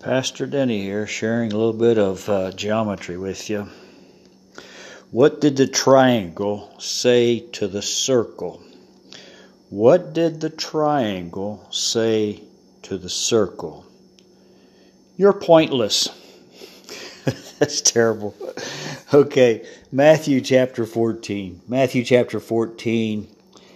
Pastor Denny here, sharing a little bit of uh, geometry with you. What did the triangle say to the circle? What did the triangle say to the circle? You're pointless. That's terrible. Okay, Matthew chapter 14. Matthew chapter 14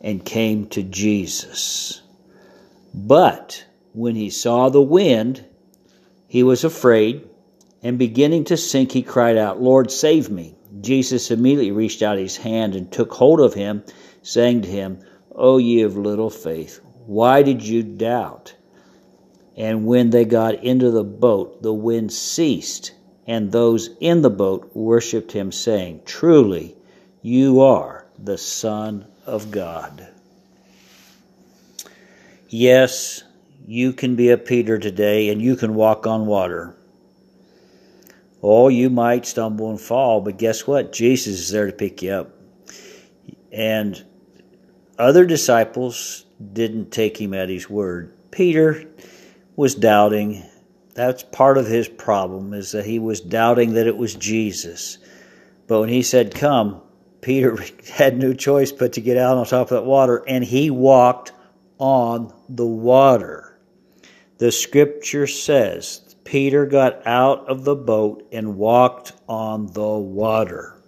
and came to Jesus. But when he saw the wind, he was afraid, and beginning to sink, he cried out, Lord, save me. Jesus immediately reached out his hand and took hold of him, saying to him, O ye of little faith, why did you doubt? And when they got into the boat, the wind ceased, and those in the boat worshipped him, saying, Truly, you are the Son of God. Yes, you can be a Peter today and you can walk on water. Oh, you might stumble and fall, but guess what? Jesus is there to pick you up. And other disciples didn't take him at his word. Peter was doubting. That's part of his problem is that he was doubting that it was Jesus. But when he said, "Come," Peter had no choice but to get out on top of that water, and he walked on the water. The scripture says Peter got out of the boat and walked on the water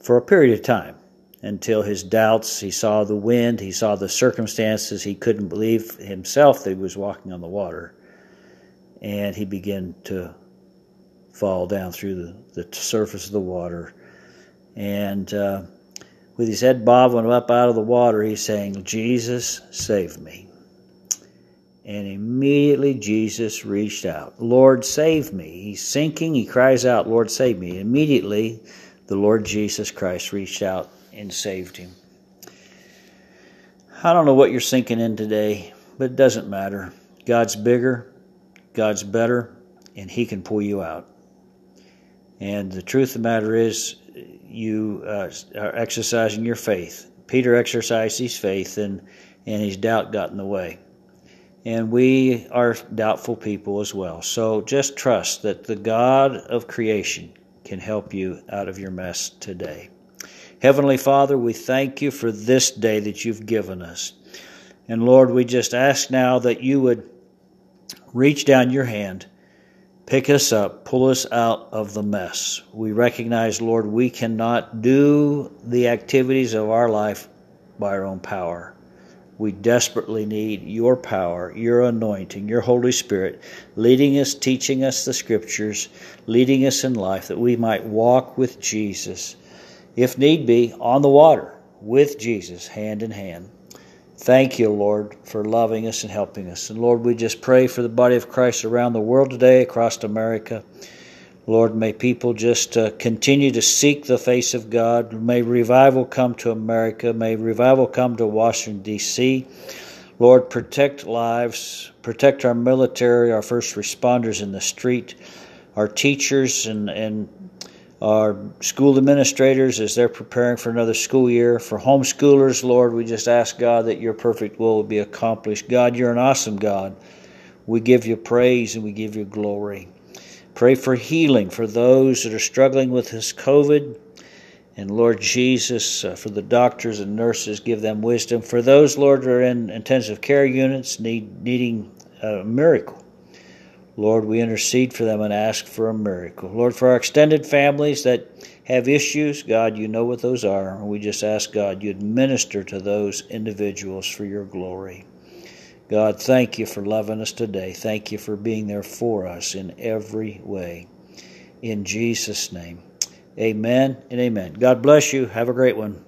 for a period of time until his doubts, he saw the wind, he saw the circumstances, he couldn't believe himself that he was walking on the water, and he began to fall down through the, the surface of the water. And uh, with his head bobbing up out of the water, he's saying, Jesus, save me. And immediately Jesus reached out, Lord, save me. He's sinking. He cries out, Lord, save me. Immediately, the Lord Jesus Christ reached out and saved him. I don't know what you're sinking in today, but it doesn't matter. God's bigger, God's better, and He can pull you out. And the truth of the matter is, you uh, are exercising your faith. Peter exercised his faith, and, and his doubt got in the way. And we are doubtful people as well. So just trust that the God of creation can help you out of your mess today. Heavenly Father, we thank you for this day that you've given us. And Lord, we just ask now that you would reach down your hand Pick us up, pull us out of the mess. We recognize, Lord, we cannot do the activities of our life by our own power. We desperately need your power, your anointing, your Holy Spirit, leading us, teaching us the Scriptures, leading us in life that we might walk with Jesus, if need be, on the water with Jesus, hand in hand. Thank you, Lord, for loving us and helping us. And Lord, we just pray for the body of Christ around the world today, across America. Lord, may people just uh, continue to seek the face of God. May revival come to America. May revival come to Washington, D.C. Lord, protect lives, protect our military, our first responders in the street, our teachers and, and our school administrators as they're preparing for another school year. For homeschoolers, Lord, we just ask God that your perfect will be accomplished. God, you're an awesome God. We give you praise and we give you glory. Pray for healing for those that are struggling with this COVID. And Lord Jesus, uh, for the doctors and nurses, give them wisdom. For those, Lord, are in intensive care units need, needing a miracle, Lord, we intercede for them and ask for a miracle. Lord, for our extended families that have issues, God, you know what those are. We just ask, God, you'd minister to those individuals for your glory. God, thank you for loving us today. Thank you for being there for us in every way. In Jesus' name, amen and amen. God bless you. Have a great one.